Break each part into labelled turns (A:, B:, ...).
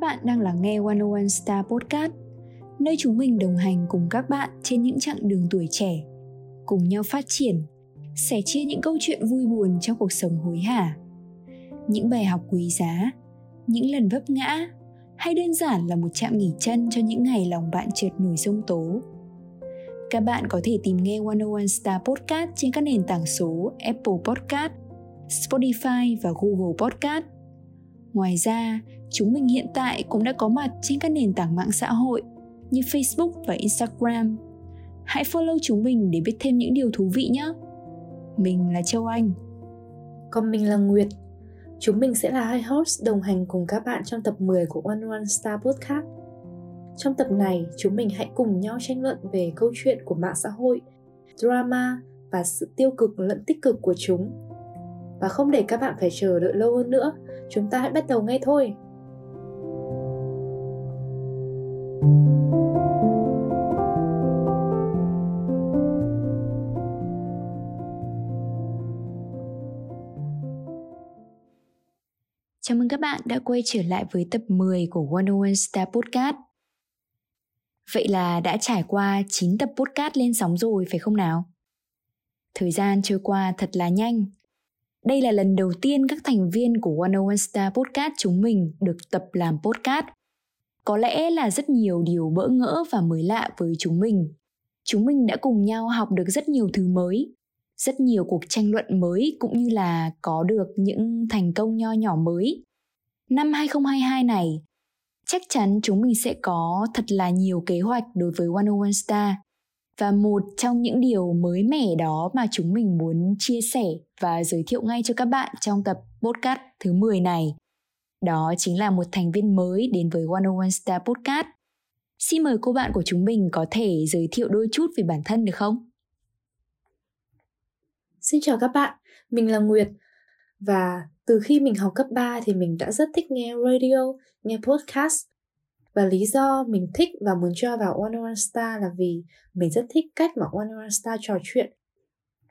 A: các bạn đang lắng nghe 101 Star Podcast, nơi chúng mình đồng hành cùng các bạn trên những chặng đường tuổi trẻ, cùng nhau phát triển, sẻ chia những câu chuyện vui buồn trong cuộc sống hối hả. Những bài học quý giá, những lần vấp ngã, hay đơn giản là một trạm nghỉ chân cho những ngày lòng bạn trượt nổi sông tố. Các bạn có thể tìm nghe 101 Star Podcast trên các nền tảng số Apple Podcast, Spotify và Google Podcast. Ngoài ra, chúng mình hiện tại cũng đã có mặt trên các nền tảng mạng xã hội như Facebook và Instagram. Hãy follow chúng mình để biết thêm những điều thú vị nhé. Mình là Châu Anh.
B: Còn mình là Nguyệt. Chúng mình sẽ là hai host đồng hành cùng các bạn trong tập 10 của One One Star Podcast. Trong tập này, chúng mình hãy cùng nhau tranh luận về câu chuyện của mạng xã hội, drama và sự tiêu cực lẫn tích cực của chúng. Và không để các bạn phải chờ đợi lâu hơn nữa, chúng ta hãy bắt đầu ngay thôi.
A: Các bạn đã quay trở lại với tập 10 của 101 Star Podcast. Vậy là đã trải qua 9 tập podcast lên sóng rồi phải không nào? Thời gian trôi qua thật là nhanh. Đây là lần đầu tiên các thành viên của 101 Star Podcast chúng mình được tập làm podcast. Có lẽ là rất nhiều điều bỡ ngỡ và mới lạ với chúng mình. Chúng mình đã cùng nhau học được rất nhiều thứ mới, rất nhiều cuộc tranh luận mới cũng như là có được những thành công nho nhỏ mới. Năm 2022 này, chắc chắn chúng mình sẽ có thật là nhiều kế hoạch đối với 101 Star. Và một trong những điều mới mẻ đó mà chúng mình muốn chia sẻ và giới thiệu ngay cho các bạn trong tập podcast thứ 10 này. Đó chính là một thành viên mới đến với 101 Star Podcast. Xin mời cô bạn của chúng mình có thể giới thiệu đôi chút về bản thân được không?
B: Xin chào các bạn, mình là Nguyệt và từ khi mình học cấp 3 thì mình đã rất thích nghe radio, nghe podcast và lý do mình thích và muốn cho vào One One Star là vì mình rất thích cách mà One One Star trò chuyện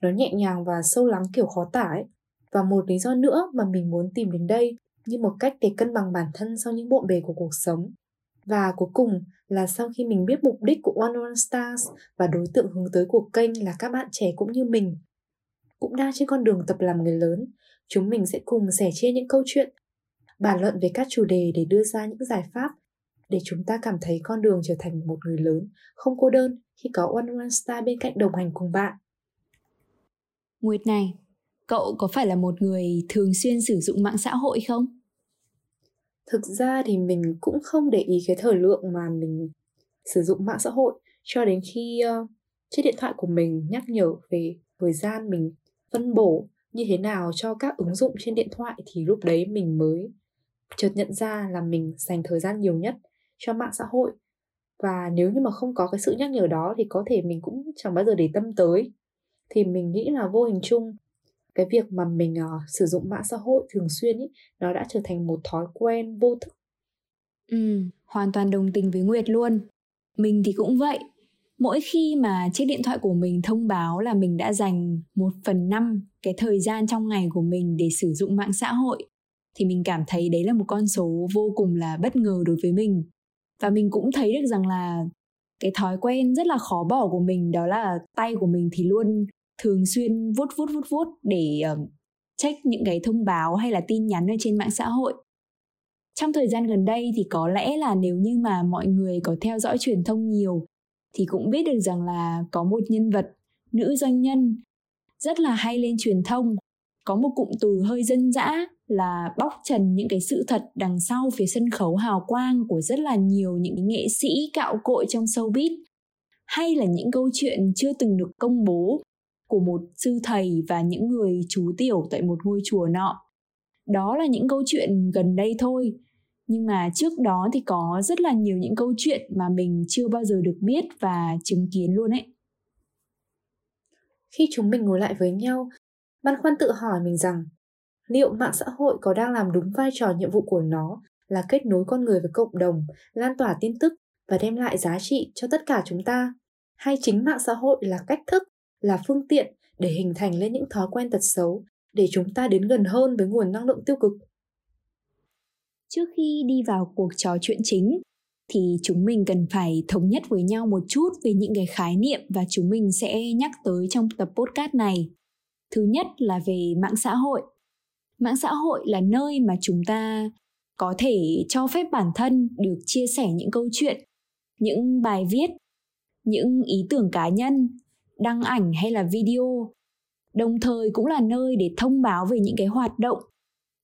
B: nó nhẹ nhàng và sâu lắng kiểu khó tả ấy. Và một lý do nữa mà mình muốn tìm đến đây như một cách để cân bằng bản thân sau những bộn bề của cuộc sống. Và cuối cùng là sau khi mình biết mục đích của One One Stars và đối tượng hướng tới của kênh là các bạn trẻ cũng như mình cũng đang trên con đường tập làm người lớn, chúng mình sẽ cùng sẻ chia những câu chuyện, bàn luận về các chủ đề để đưa ra những giải pháp để chúng ta cảm thấy con đường trở thành một người lớn không cô đơn khi có One One Star bên cạnh đồng hành cùng bạn.
A: Nguyệt này, cậu có phải là một người thường xuyên sử dụng mạng xã hội không?
B: Thực ra thì mình cũng không để ý cái thời lượng mà mình sử dụng mạng xã hội cho đến khi uh, chiếc điện thoại của mình nhắc nhở về thời gian mình phân bổ như thế nào cho các ứng dụng trên điện thoại thì lúc đấy mình mới chợt nhận ra là mình dành thời gian nhiều nhất cho mạng xã hội. Và nếu như mà không có cái sự nhắc nhở đó thì có thể mình cũng chẳng bao giờ để tâm tới. Thì mình nghĩ là vô hình chung cái việc mà mình uh, sử dụng mạng xã hội thường xuyên ý nó đã trở thành một thói quen vô thức.
A: Ừ hoàn toàn đồng tình với nguyệt luôn. Mình thì cũng vậy mỗi khi mà chiếc điện thoại của mình thông báo là mình đã dành một phần năm cái thời gian trong ngày của mình để sử dụng mạng xã hội thì mình cảm thấy đấy là một con số vô cùng là bất ngờ đối với mình. Và mình cũng thấy được rằng là cái thói quen rất là khó bỏ của mình đó là tay của mình thì luôn thường xuyên vuốt vuốt vuốt vuốt để uh, check những cái thông báo hay là tin nhắn ở trên mạng xã hội. Trong thời gian gần đây thì có lẽ là nếu như mà mọi người có theo dõi truyền thông nhiều thì cũng biết được rằng là có một nhân vật, nữ doanh nhân rất là hay lên truyền thông, có một cụm từ hơi dân dã là bóc trần những cái sự thật đằng sau phía sân khấu hào quang của rất là nhiều những nghệ sĩ cạo cội trong showbiz. Hay là những câu chuyện chưa từng được công bố của một sư thầy và những người chú tiểu tại một ngôi chùa nọ. Đó là những câu chuyện gần đây thôi nhưng mà trước đó thì có rất là nhiều những câu chuyện mà mình chưa bao giờ được biết và chứng kiến luôn ấy.
B: Khi chúng mình ngồi lại với nhau, băn khoăn tự hỏi mình rằng, liệu mạng xã hội có đang làm đúng vai trò nhiệm vụ của nó là kết nối con người với cộng đồng, lan tỏa tin tức và đem lại giá trị cho tất cả chúng ta? Hay chính mạng xã hội là cách thức, là phương tiện để hình thành lên những thói quen tật xấu để chúng ta đến gần hơn với nguồn năng lượng tiêu cực?
A: Trước khi đi vào cuộc trò chuyện chính thì chúng mình cần phải thống nhất với nhau một chút về những cái khái niệm và chúng mình sẽ nhắc tới trong tập podcast này. Thứ nhất là về mạng xã hội. Mạng xã hội là nơi mà chúng ta có thể cho phép bản thân được chia sẻ những câu chuyện, những bài viết, những ý tưởng cá nhân, đăng ảnh hay là video. Đồng thời cũng là nơi để thông báo về những cái hoạt động,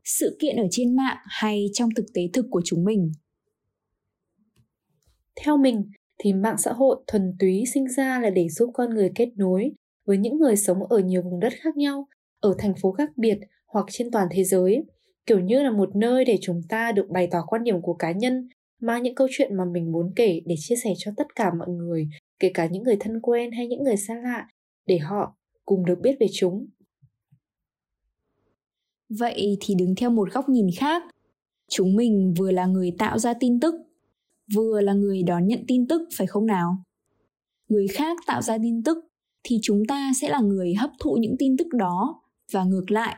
A: sự kiện ở trên mạng hay trong thực tế thực của chúng mình.
B: Theo mình thì mạng xã hội thuần túy sinh ra là để giúp con người kết nối với những người sống ở nhiều vùng đất khác nhau, ở thành phố khác biệt hoặc trên toàn thế giới, kiểu như là một nơi để chúng ta được bày tỏ quan điểm của cá nhân, mang những câu chuyện mà mình muốn kể để chia sẻ cho tất cả mọi người, kể cả những người thân quen hay những người xa lạ, để họ cùng được biết về chúng.
A: Vậy thì đứng theo một góc nhìn khác, chúng mình vừa là người tạo ra tin tức vừa là người đón nhận tin tức phải không nào? Người khác tạo ra tin tức thì chúng ta sẽ là người hấp thụ những tin tức đó và ngược lại.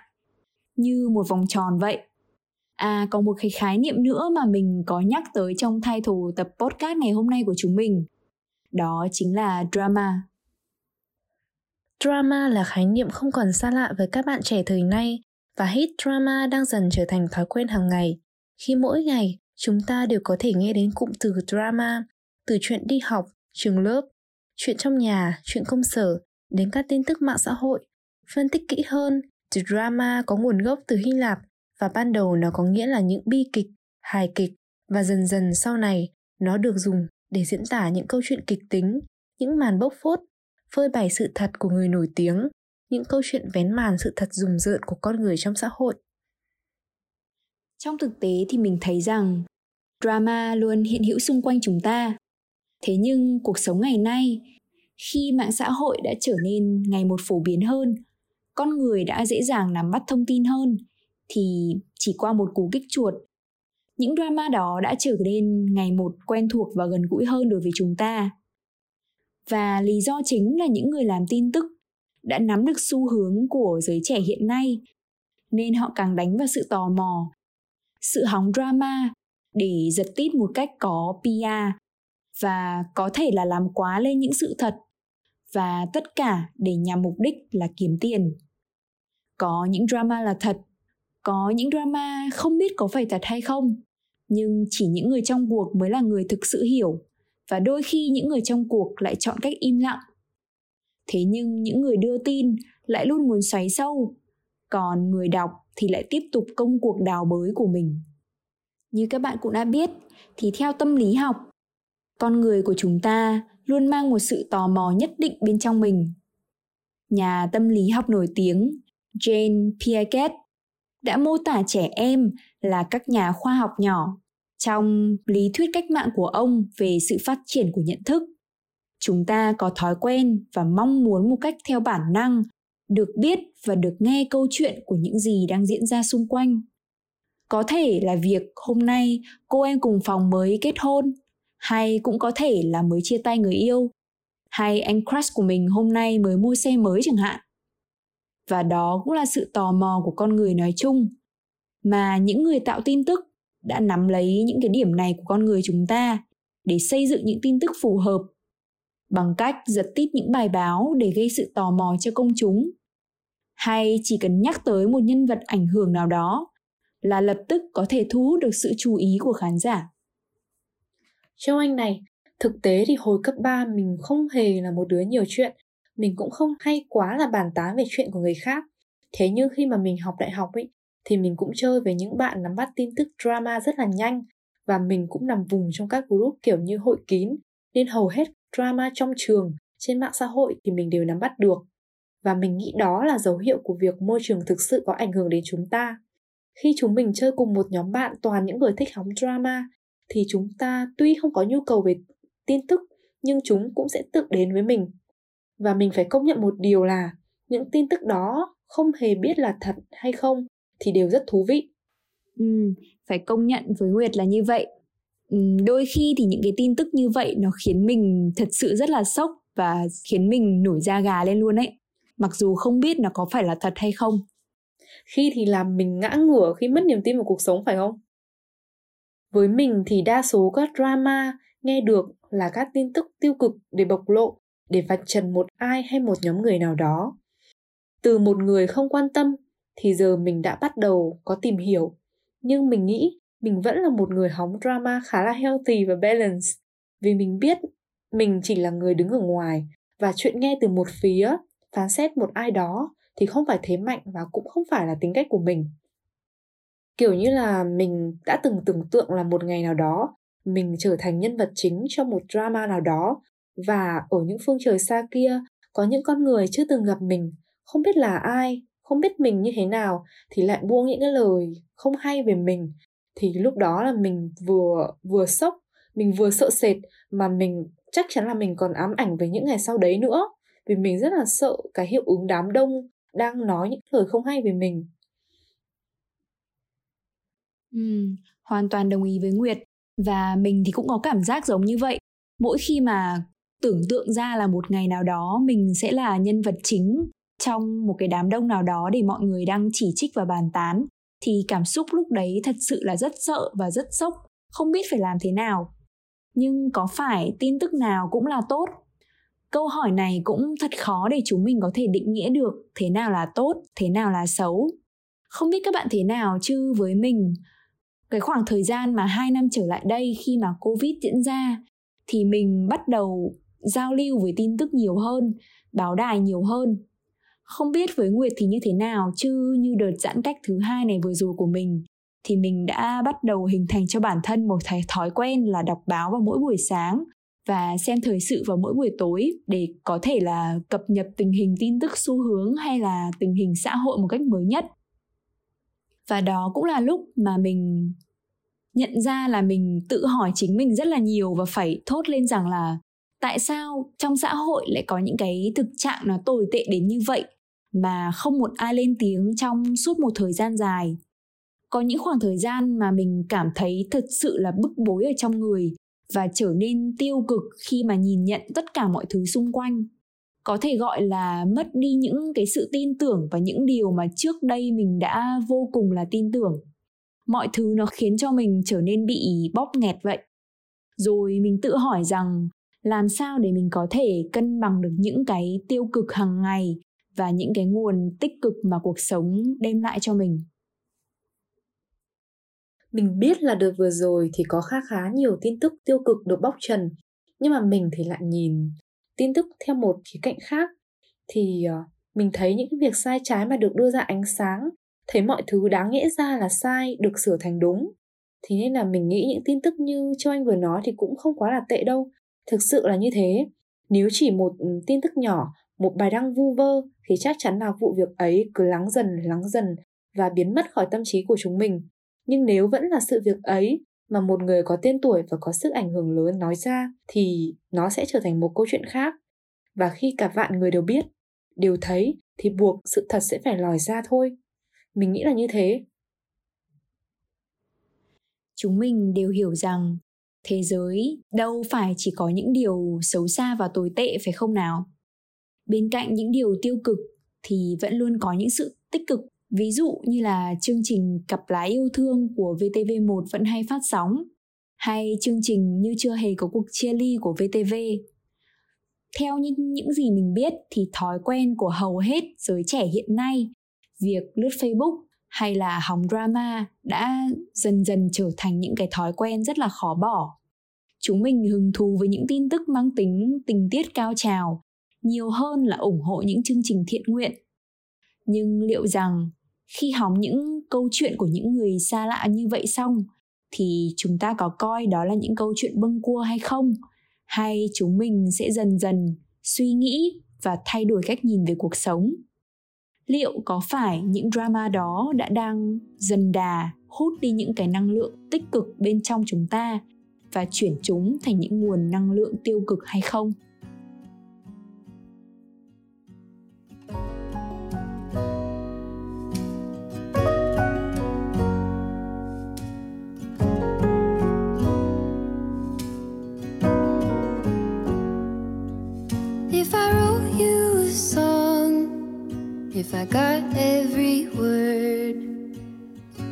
A: Như một vòng tròn vậy. À còn một cái khái niệm nữa mà mình có nhắc tới trong title tập podcast ngày hôm nay của chúng mình. Đó chính là drama.
B: Drama là khái niệm không còn xa lạ với các bạn trẻ thời nay và hit drama đang dần trở thành thói quen hàng ngày khi mỗi ngày chúng ta đều có thể nghe đến cụm từ drama, từ chuyện đi học, trường lớp, chuyện trong nhà, chuyện công sở, đến các tin tức mạng xã hội. Phân tích kỹ hơn, từ drama có nguồn gốc từ Hy Lạp và ban đầu nó có nghĩa là những bi kịch, hài kịch và dần dần sau này nó được dùng để diễn tả những câu chuyện kịch tính, những màn bốc phốt, phơi bày sự thật của người nổi tiếng, những câu chuyện vén màn sự thật rùng rợn của con người trong xã hội.
A: Trong thực tế thì mình thấy rằng drama luôn hiện hữu xung quanh chúng ta. Thế nhưng cuộc sống ngày nay, khi mạng xã hội đã trở nên ngày một phổ biến hơn, con người đã dễ dàng nắm bắt thông tin hơn thì chỉ qua một cú kích chuột những drama đó đã trở nên ngày một quen thuộc và gần gũi hơn đối với chúng ta và lý do chính là những người làm tin tức đã nắm được xu hướng của giới trẻ hiện nay nên họ càng đánh vào sự tò mò sự hóng drama để giật tít một cách có PR và có thể là làm quá lên những sự thật và tất cả để nhằm mục đích là kiếm tiền. Có những drama là thật, có những drama không biết có phải thật hay không, nhưng chỉ những người trong cuộc mới là người thực sự hiểu và đôi khi những người trong cuộc lại chọn cách im lặng. Thế nhưng những người đưa tin lại luôn muốn xoáy sâu, còn người đọc thì lại tiếp tục công cuộc đào bới của mình. Như các bạn cũng đã biết thì theo tâm lý học con người của chúng ta luôn mang một sự tò mò nhất định bên trong mình. Nhà tâm lý học nổi tiếng jane piaget đã mô tả trẻ em là các nhà khoa học nhỏ trong lý thuyết cách mạng của ông về sự phát triển của nhận thức chúng ta có thói quen và mong muốn một cách theo bản năng, được biết và được nghe câu chuyện của những gì đang diễn ra xung quanh. Có thể là việc hôm nay cô em cùng phòng mới kết hôn, hay cũng có thể là mới chia tay người yêu, hay anh crush của mình hôm nay mới mua xe mới chẳng hạn. Và đó cũng là sự tò mò của con người nói chung, mà những người tạo tin tức đã nắm lấy những cái điểm này của con người chúng ta để xây dựng những tin tức phù hợp bằng cách giật tít những bài báo để gây sự tò mò cho công chúng hay chỉ cần nhắc tới một nhân vật ảnh hưởng nào đó là lập tức có thể thu hút được sự chú ý của khán giả.
B: Châu Anh này, thực tế thì hồi cấp 3 mình không hề là một đứa nhiều chuyện, mình cũng không hay quá là bàn tán về chuyện của người khác. Thế nhưng khi mà mình học đại học ấy, thì mình cũng chơi với những bạn nắm bắt tin tức drama rất là nhanh và mình cũng nằm vùng trong các group kiểu như hội kín nên hầu hết drama trong trường trên mạng xã hội thì mình đều nắm bắt được. Và mình nghĩ đó là dấu hiệu của việc môi trường thực sự có ảnh hưởng đến chúng ta. Khi chúng mình chơi cùng một nhóm bạn toàn những người thích hóng drama thì chúng ta tuy không có nhu cầu về tin tức nhưng chúng cũng sẽ tự đến với mình. Và mình phải công nhận một điều là những tin tức đó không hề biết là thật hay không thì đều rất thú vị.
A: Ừ, phải công nhận với nguyệt là như vậy đôi khi thì những cái tin tức như vậy nó khiến mình thật sự rất là sốc và khiến mình nổi da gà lên luôn ấy. Mặc dù không biết nó có phải là thật hay không.
B: Khi thì làm mình ngã ngửa khi mất niềm tin vào cuộc sống, phải không? Với mình thì đa số các drama nghe được là các tin tức tiêu cực để bộc lộ, để vạch trần một ai hay một nhóm người nào đó. Từ một người không quan tâm thì giờ mình đã bắt đầu có tìm hiểu. Nhưng mình nghĩ mình vẫn là một người hóng drama khá là healthy và balance vì mình biết mình chỉ là người đứng ở ngoài và chuyện nghe từ một phía, phán xét một ai đó thì không phải thế mạnh và cũng không phải là tính cách của mình. Kiểu như là mình đã từng tưởng tượng là một ngày nào đó mình trở thành nhân vật chính trong một drama nào đó và ở những phương trời xa kia có những con người chưa từng gặp mình, không biết là ai, không biết mình như thế nào thì lại buông những cái lời không hay về mình thì lúc đó là mình vừa vừa sốc mình vừa sợ sệt mà mình chắc chắn là mình còn ám ảnh về những ngày sau đấy nữa. Vì mình rất là sợ cái hiệu ứng đám đông đang nói những lời không hay về mình.
A: Ừ, hoàn toàn đồng ý với nguyệt. Và mình thì cũng có cảm giác giống như vậy. Mỗi khi mà tưởng tượng ra là một ngày nào đó mình sẽ là nhân vật chính trong một cái đám đông nào đó để mọi người đang chỉ trích và bàn tán thì cảm xúc lúc đấy thật sự là rất sợ và rất sốc, không biết phải làm thế nào. Nhưng có phải tin tức nào cũng là tốt? Câu hỏi này cũng thật khó để chúng mình có thể định nghĩa được thế nào là tốt, thế nào là xấu. Không biết các bạn thế nào chứ với mình. Cái khoảng thời gian mà hai năm trở lại đây khi mà covid diễn ra, thì mình bắt đầu giao lưu với tin tức nhiều hơn, báo đài nhiều hơn không biết với nguyệt thì như thế nào, chứ như đợt giãn cách thứ hai này vừa rồi của mình, thì mình đã bắt đầu hình thành cho bản thân một thói quen là đọc báo vào mỗi buổi sáng và xem thời sự vào mỗi buổi tối để có thể là cập nhật tình hình tin tức xu hướng hay là tình hình xã hội một cách mới nhất. Và đó cũng là lúc mà mình nhận ra là mình tự hỏi chính mình rất là nhiều và phải thốt lên rằng là tại sao trong xã hội lại có những cái thực trạng nó tồi tệ đến như vậy? Mà không một ai lên tiếng trong suốt một thời gian dài. Có những khoảng thời gian mà mình cảm thấy thật sự là bức bối ở trong người và trở nên tiêu cực khi mà nhìn nhận tất cả mọi thứ xung quanh. Có thể gọi là mất đi những cái sự tin tưởng và những điều mà trước đây mình đã vô cùng là tin tưởng. Mọi thứ nó khiến cho mình trở nên bị bóp nghẹt vậy. Rồi mình tự hỏi rằng, làm sao để mình có thể cân bằng được những cái tiêu cực hàng ngày và những cái nguồn tích cực mà cuộc sống đem lại cho mình.
B: Mình biết là đợt vừa rồi thì có khá khá nhiều tin tức tiêu cực được bóc trần, nhưng mà mình thì lại nhìn tin tức theo một khía cạnh khác. Thì ờ, mình thấy những việc sai trái mà được đưa ra ánh sáng, thấy mọi thứ đáng nghĩa ra là sai, được sửa thành đúng. Thì nên là mình nghĩ những tin tức như châu anh vừa nói thì cũng không quá là tệ đâu. Thực sự là như thế. Nếu chỉ một ừ, tin tức nhỏ một bài đăng vu vơ thì chắc chắn là vụ việc ấy cứ lắng dần lắng dần và biến mất khỏi tâm trí của chúng mình. Nhưng nếu vẫn là sự việc ấy mà một người có tên tuổi và có sức ảnh hưởng lớn nói ra thì nó sẽ trở thành một câu chuyện khác. Và khi cả vạn người đều biết, đều thấy thì buộc sự thật sẽ phải lòi ra thôi. Mình nghĩ là như thế.
A: Chúng mình đều hiểu rằng thế giới đâu phải chỉ có những điều xấu xa và tồi tệ, phải không nào? Bên cạnh những điều tiêu cực thì vẫn luôn có những sự tích cực ví dụ như là chương trình cặp lái yêu thương của VTV1 vẫn hay phát sóng, hay chương trình như chưa hề có cuộc chia ly của VTV theo những những gì mình biết thì thói quen của hầu hết giới trẻ hiện nay, việc lướt Facebook hay là hóng drama đã dần dần trở thành những cái thói quen rất là khó bỏ. Chúng mình hứng thú với những tin tức mang tính tình tiết cao trào nhiều hơn là ủng hộ những chương trình thiện nguyện. Nhưng liệu rằng khi hóng những câu chuyện của những người xa lạ như vậy xong, thì chúng ta có coi đó là những câu chuyện bâng cua hay không? Hay chúng mình sẽ dần dần suy nghĩ và thay đổi cách nhìn về cuộc sống? liệu có phải những drama đó đã đang dần đà hút đi những cái năng lượng tích cực bên trong chúng ta và chuyển chúng thành những nguồn năng lượng tiêu cực hay không If I wrote you a song, if I got every word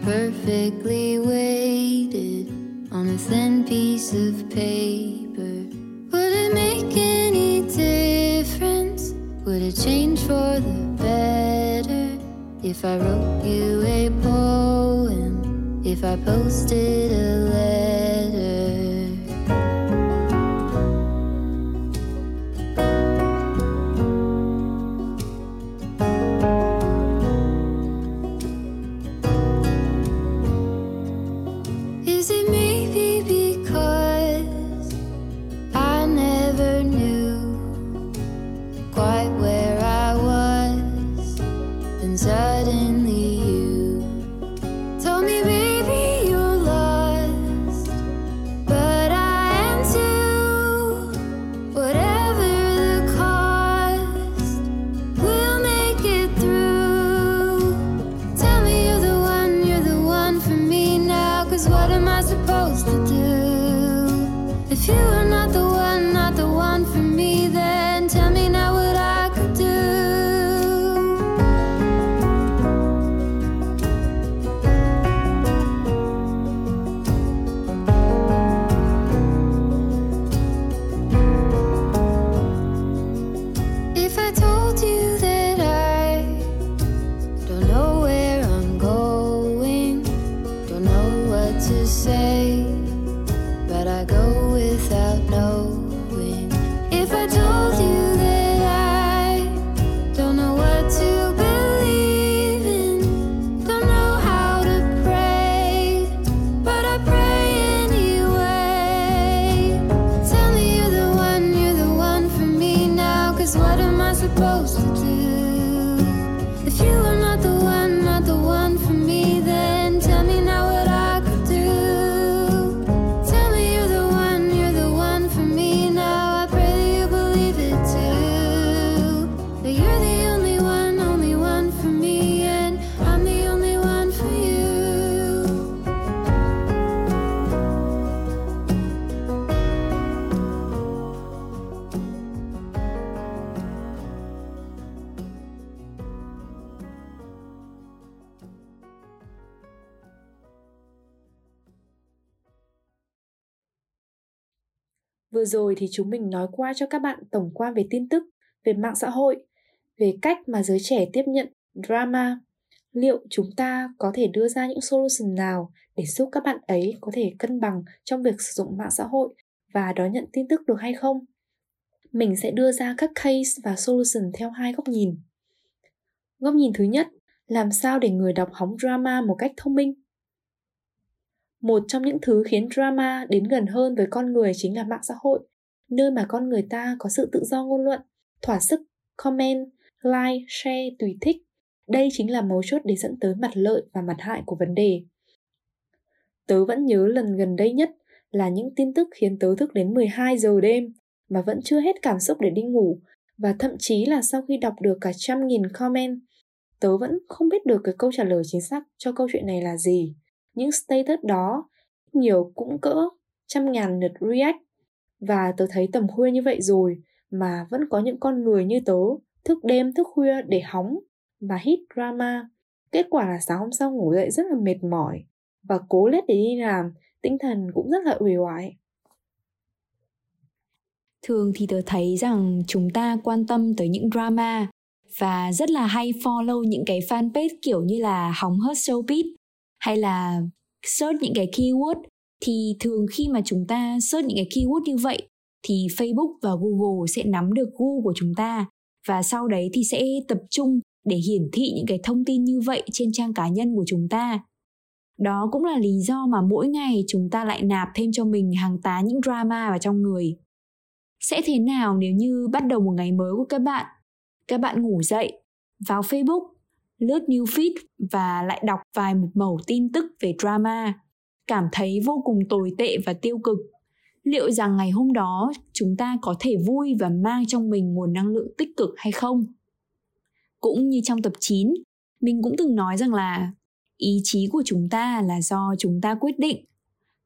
A: perfectly weighted on
C: a thin piece of paper. Would it make any difference? Would it change for the better if I wrote you a poem? If I posted a letter?
B: Vừa rồi thì chúng mình nói qua cho các bạn tổng quan về tin tức, về mạng xã hội, về cách mà giới trẻ tiếp nhận drama. Liệu chúng ta có thể đưa ra những solution nào để giúp các bạn ấy có thể cân bằng trong việc sử dụng mạng xã hội và đón nhận tin tức được hay không? Mình sẽ đưa ra các case và solution theo hai góc nhìn. Góc nhìn thứ nhất, làm sao để người đọc hóng drama một cách thông minh? Một trong những thứ khiến drama đến gần hơn với con người chính là mạng xã hội, nơi mà con người ta có sự tự do ngôn luận, thỏa sức comment, like, share tùy thích. Đây chính là mấu chốt để dẫn tới mặt lợi và mặt hại của vấn đề. Tớ vẫn nhớ lần gần đây nhất là những tin tức khiến tớ thức đến 12 giờ đêm mà vẫn chưa hết cảm xúc để đi ngủ và thậm chí là sau khi đọc được cả trăm nghìn comment, tớ vẫn không biết được cái câu trả lời chính xác cho câu chuyện này là gì những status đó, nhiều cũng cỡ trăm ngàn lượt react. Và tớ thấy tầm khuya như vậy rồi, mà vẫn có những con người như tớ, thức đêm, thức khuya để hóng và hit drama. Kết quả là sáng hôm sau ngủ dậy rất là mệt mỏi và cố lết để đi làm, tinh thần cũng rất là uể oải.
A: Thường thì tớ thấy rằng chúng ta quan tâm tới những drama và rất là hay follow những cái fanpage kiểu như là hóng hớt showbiz hay là search những cái keyword thì thường khi mà chúng ta search những cái keyword như vậy thì Facebook và Google sẽ nắm được gu của chúng ta và sau đấy thì sẽ tập trung để hiển thị những cái thông tin như vậy trên trang cá nhân của chúng ta. Đó cũng là lý do mà mỗi ngày chúng ta lại nạp thêm cho mình hàng tá những drama vào trong người. Sẽ thế nào nếu như bắt đầu một ngày mới của các bạn, các bạn ngủ dậy, vào Facebook, lướt new feed và lại đọc vài một mẩu tin tức về drama, cảm thấy vô cùng tồi tệ và tiêu cực. Liệu rằng ngày hôm đó chúng ta có thể vui và mang trong mình nguồn năng lượng tích cực hay không? Cũng như trong tập 9, mình cũng từng nói rằng là ý chí của chúng ta là do chúng ta quyết định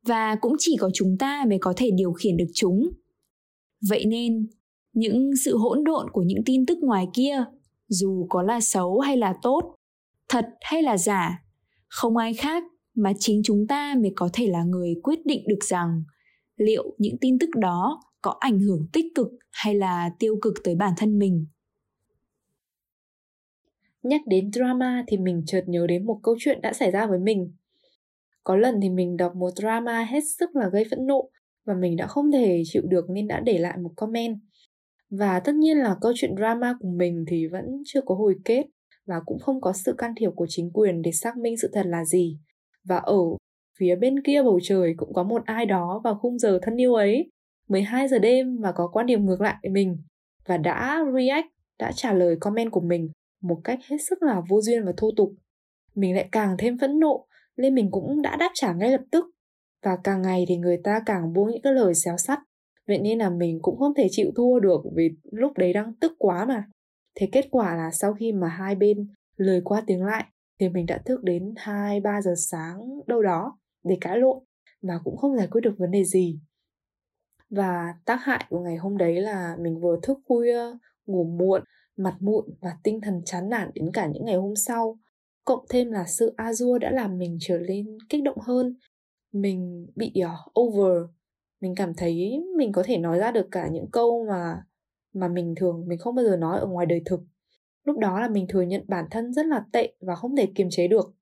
A: và cũng chỉ có chúng ta mới có thể điều khiển được chúng. Vậy nên, những sự hỗn độn của những tin tức ngoài kia, dù có là xấu hay là tốt, thật hay là giả, không ai khác mà chính chúng ta mới có thể là người quyết định được rằng liệu những tin tức đó có ảnh hưởng tích cực hay là tiêu cực tới bản thân mình.
B: Nhắc đến drama thì mình chợt nhớ đến một câu chuyện đã xảy ra với mình. Có lần thì mình đọc một drama hết sức là gây phẫn nộ và mình đã không thể chịu được nên đã để lại một comment và tất nhiên là câu chuyện drama của mình thì vẫn chưa có hồi kết và cũng không có sự can thiệp của chính quyền để xác minh sự thật là gì. Và ở phía bên kia bầu trời cũng có một ai đó vào khung giờ thân yêu ấy, 12 giờ đêm và có quan điểm ngược lại mình và đã react, đã trả lời comment của mình một cách hết sức là vô duyên và thô tục. Mình lại càng thêm phẫn nộ nên mình cũng đã đáp trả ngay lập tức. Và càng ngày thì người ta càng buông những cái lời xéo sắt. Vậy nên là mình cũng không thể chịu thua được vì lúc đấy đang tức quá mà. Thế kết quả là sau khi mà hai bên lời qua tiếng lại thì mình đã thức đến 2-3 giờ sáng đâu đó để cãi lộn mà cũng không giải quyết được vấn đề gì. Và tác hại của ngày hôm đấy là mình vừa thức khuya, ngủ muộn, mặt mụn và tinh thần chán nản đến cả những ngày hôm sau. Cộng thêm là sự Azure đã làm mình trở lên kích động hơn. Mình bị uh, over. Mình cảm thấy mình có thể nói ra được cả những câu mà mà mình thường, mình không bao giờ nói ở ngoài đời thực. Lúc đó là mình thừa nhận bản thân rất là tệ và không thể kiềm chế được.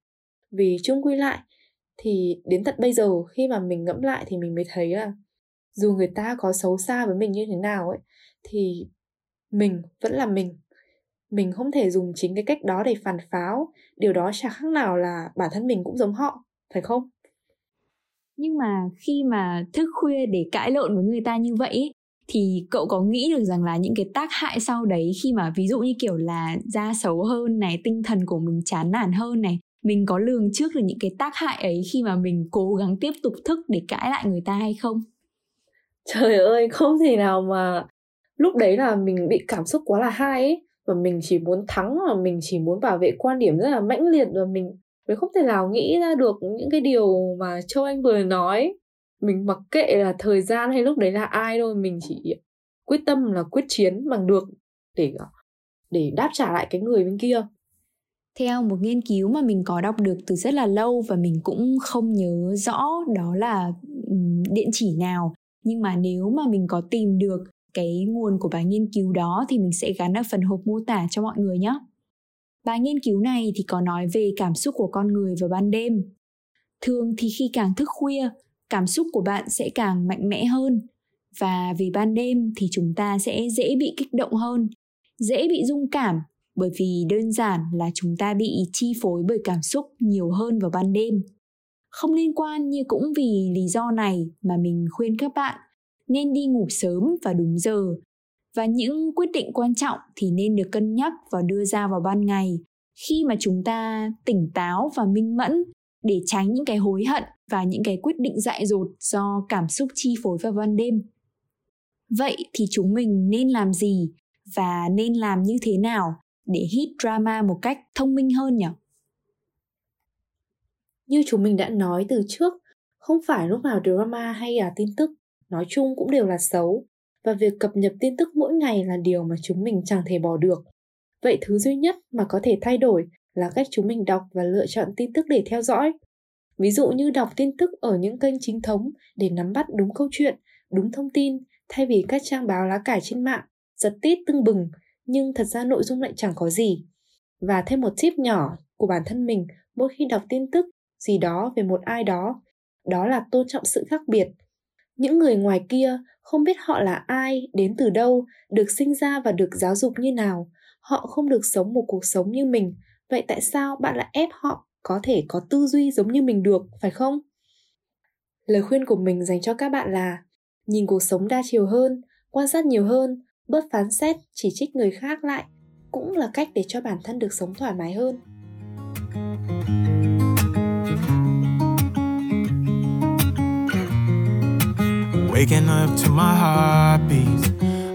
B: Vì chung quy lại, thì đến tận bây giờ khi mà mình ngẫm lại thì mình mới thấy là dù người ta có xấu xa với mình như thế nào ấy, thì mình vẫn là mình. Mình không thể dùng chính cái cách đó để phản pháo, điều đó chẳng khác nào là bản thân mình cũng giống họ, phải không?
A: Nhưng mà khi mà thức khuya để cãi lộn với người ta như vậy thì cậu có nghĩ được rằng là những cái tác hại sau đấy khi mà ví dụ như kiểu là da xấu hơn này, tinh thần của mình chán nản hơn này, mình có lường trước được những cái tác hại ấy khi mà mình cố gắng tiếp tục thức để cãi lại người ta hay không?
B: Trời ơi, không thể nào mà lúc đấy là mình bị cảm xúc quá là hay ấy. Và mình chỉ muốn thắng, và mình chỉ muốn bảo vệ quan điểm rất là mãnh liệt, và mình mình không thể nào nghĩ ra được những cái điều mà châu anh vừa nói. Mình mặc kệ là thời gian hay lúc đấy là ai thôi, mình chỉ quyết tâm là quyết chiến bằng được để ờ, để đáp trả lại cái người bên kia.
A: Theo một nghiên cứu mà mình có đọc được từ rất là lâu và mình cũng không nhớ rõ đó là điện chỉ nào. Nhưng mà nếu mà mình có tìm được cái nguồn của bài nghiên cứu đó thì mình sẽ gắn ở phần hộp mô tả cho mọi người nhé. Bài nghiên cứu này thì có nói về cảm xúc của con người vào ban đêm. Thường thì khi càng thức khuya, cảm xúc của bạn sẽ càng mạnh mẽ hơn và vì ban đêm thì chúng ta sẽ dễ bị kích động hơn dễ bị rung cảm bởi vì đơn giản là chúng ta bị chi phối bởi cảm xúc nhiều hơn vào ban đêm không liên quan như cũng vì lý do này mà mình khuyên các bạn nên đi ngủ sớm và đúng giờ và những quyết định quan trọng thì nên được cân nhắc và đưa ra vào ban ngày. Khi mà chúng ta tỉnh táo và minh mẫn để tránh những cái hối hận và những cái quyết định dại dột do cảm xúc chi phối vào ban đêm. Vậy thì chúng mình nên làm gì và nên làm như thế nào để hit drama một cách thông minh hơn nhỉ?
B: Như chúng mình đã nói từ trước, không phải lúc nào drama hay là tin tức nói chung cũng đều là xấu và việc cập nhật tin tức mỗi ngày là điều mà chúng mình chẳng thể bỏ được vậy thứ duy nhất mà có thể thay đổi là cách chúng mình đọc và lựa chọn tin tức để theo dõi Ví dụ như đọc tin tức ở những kênh chính thống để nắm bắt đúng câu chuyện, đúng thông tin, thay vì các trang báo lá cải trên mạng, giật tít tưng bừng, nhưng thật ra nội dung lại chẳng có gì. Và thêm một tip nhỏ của bản thân mình mỗi khi đọc tin tức gì đó về một ai đó, đó là tôn trọng sự khác biệt. Những người ngoài kia không biết họ là ai, đến từ đâu, được sinh ra và được giáo dục như nào. Họ không được sống một cuộc sống như mình, vậy tại sao bạn lại ép họ có thể có tư duy giống như mình được, phải không? Lời khuyên của mình dành cho các bạn là nhìn cuộc sống đa chiều hơn, quan sát nhiều hơn, bớt phán xét, chỉ trích người khác lại cũng là cách để cho bản thân được sống thoải mái hơn. Waking up to my heartbeats,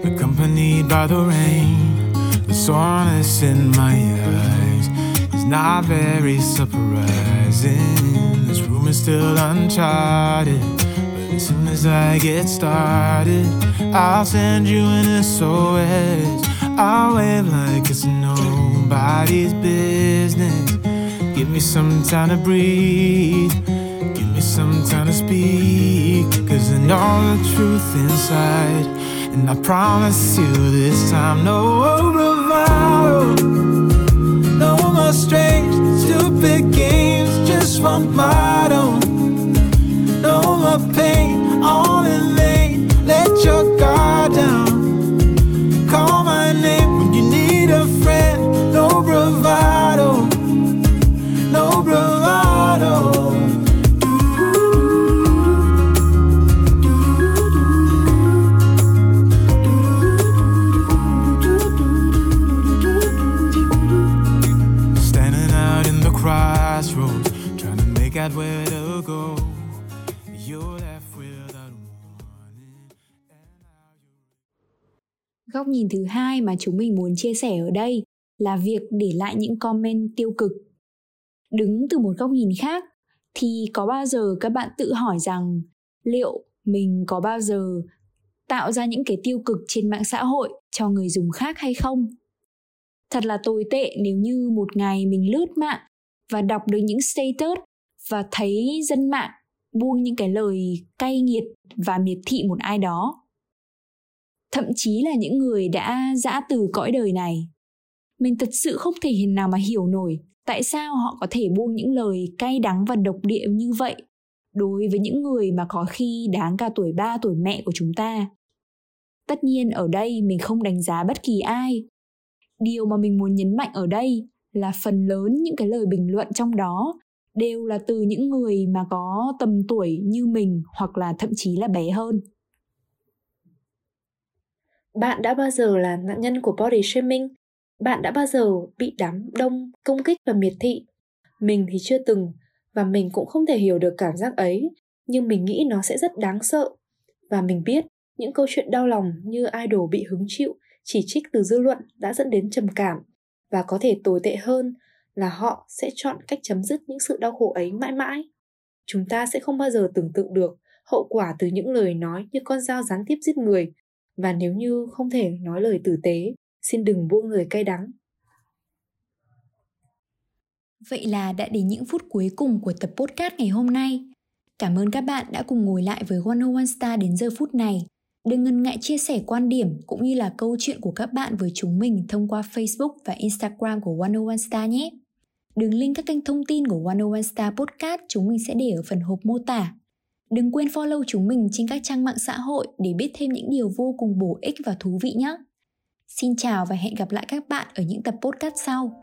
B: accompanied by the rain, the soreness in my eyes. It's not very surprising. This room is still uncharted. But as soon as I get started, I'll send you an SOS. I'll wave like it's nobody's business. Give
D: me some time to breathe. Some time to speak. Cause I know the truth inside. And I promise you this time, no bravado. No more strange, stupid games, just one motto. No more pain, all in vain. Let your guard
A: góc nhìn thứ hai mà chúng mình muốn chia sẻ ở đây là việc để lại những comment tiêu cực. Đứng từ một góc nhìn khác, thì có bao giờ các bạn tự hỏi rằng liệu mình có bao giờ tạo ra những cái tiêu cực trên mạng xã hội cho người dùng khác hay không? Thật là tồi tệ nếu như một ngày mình lướt mạng và đọc được những status và thấy dân mạng buông những cái lời cay nghiệt và miệt thị một ai đó thậm chí là những người đã dã từ cõi đời này. Mình thật sự không thể hiện nào mà hiểu nổi tại sao họ có thể buông những lời cay đắng và độc địa như vậy đối với những người mà có khi đáng cả tuổi ba, tuổi mẹ của chúng ta. Tất nhiên ở đây mình không đánh giá bất kỳ ai. Điều mà mình muốn nhấn mạnh ở đây là phần lớn những cái lời bình luận trong đó đều là từ những người mà có tầm tuổi như mình hoặc là thậm chí là bé hơn.
B: Bạn đã bao giờ là nạn nhân của body shaming? Bạn đã bao giờ bị đám đông công kích và miệt thị? Mình thì chưa từng và mình cũng không thể hiểu được cảm giác ấy, nhưng mình nghĩ nó sẽ rất đáng sợ. Và mình biết những câu chuyện đau lòng như idol bị hứng chịu chỉ trích từ dư luận đã dẫn đến trầm cảm và có thể tồi tệ hơn là họ sẽ chọn cách chấm dứt những sự đau khổ ấy mãi mãi. Chúng ta sẽ không bao giờ tưởng tượng được hậu quả từ những lời nói như con dao gián tiếp giết người và nếu như không thể nói lời tử tế, xin đừng buông lời cay đắng.
A: Vậy là đã đến những phút cuối cùng của tập podcast ngày hôm nay. Cảm ơn các bạn đã cùng ngồi lại với 101 Star đến giờ phút này. Đừng ngần ngại chia sẻ quan điểm cũng như là câu chuyện của các bạn với chúng mình thông qua Facebook và Instagram của 101 Star nhé. Đường link các kênh thông tin của 101 Star Podcast chúng mình sẽ để ở phần hộp mô tả. Đừng quên follow chúng mình trên các trang mạng xã hội để biết thêm những điều vô cùng bổ ích và thú vị nhé. Xin chào và hẹn gặp lại các bạn ở những tập podcast sau.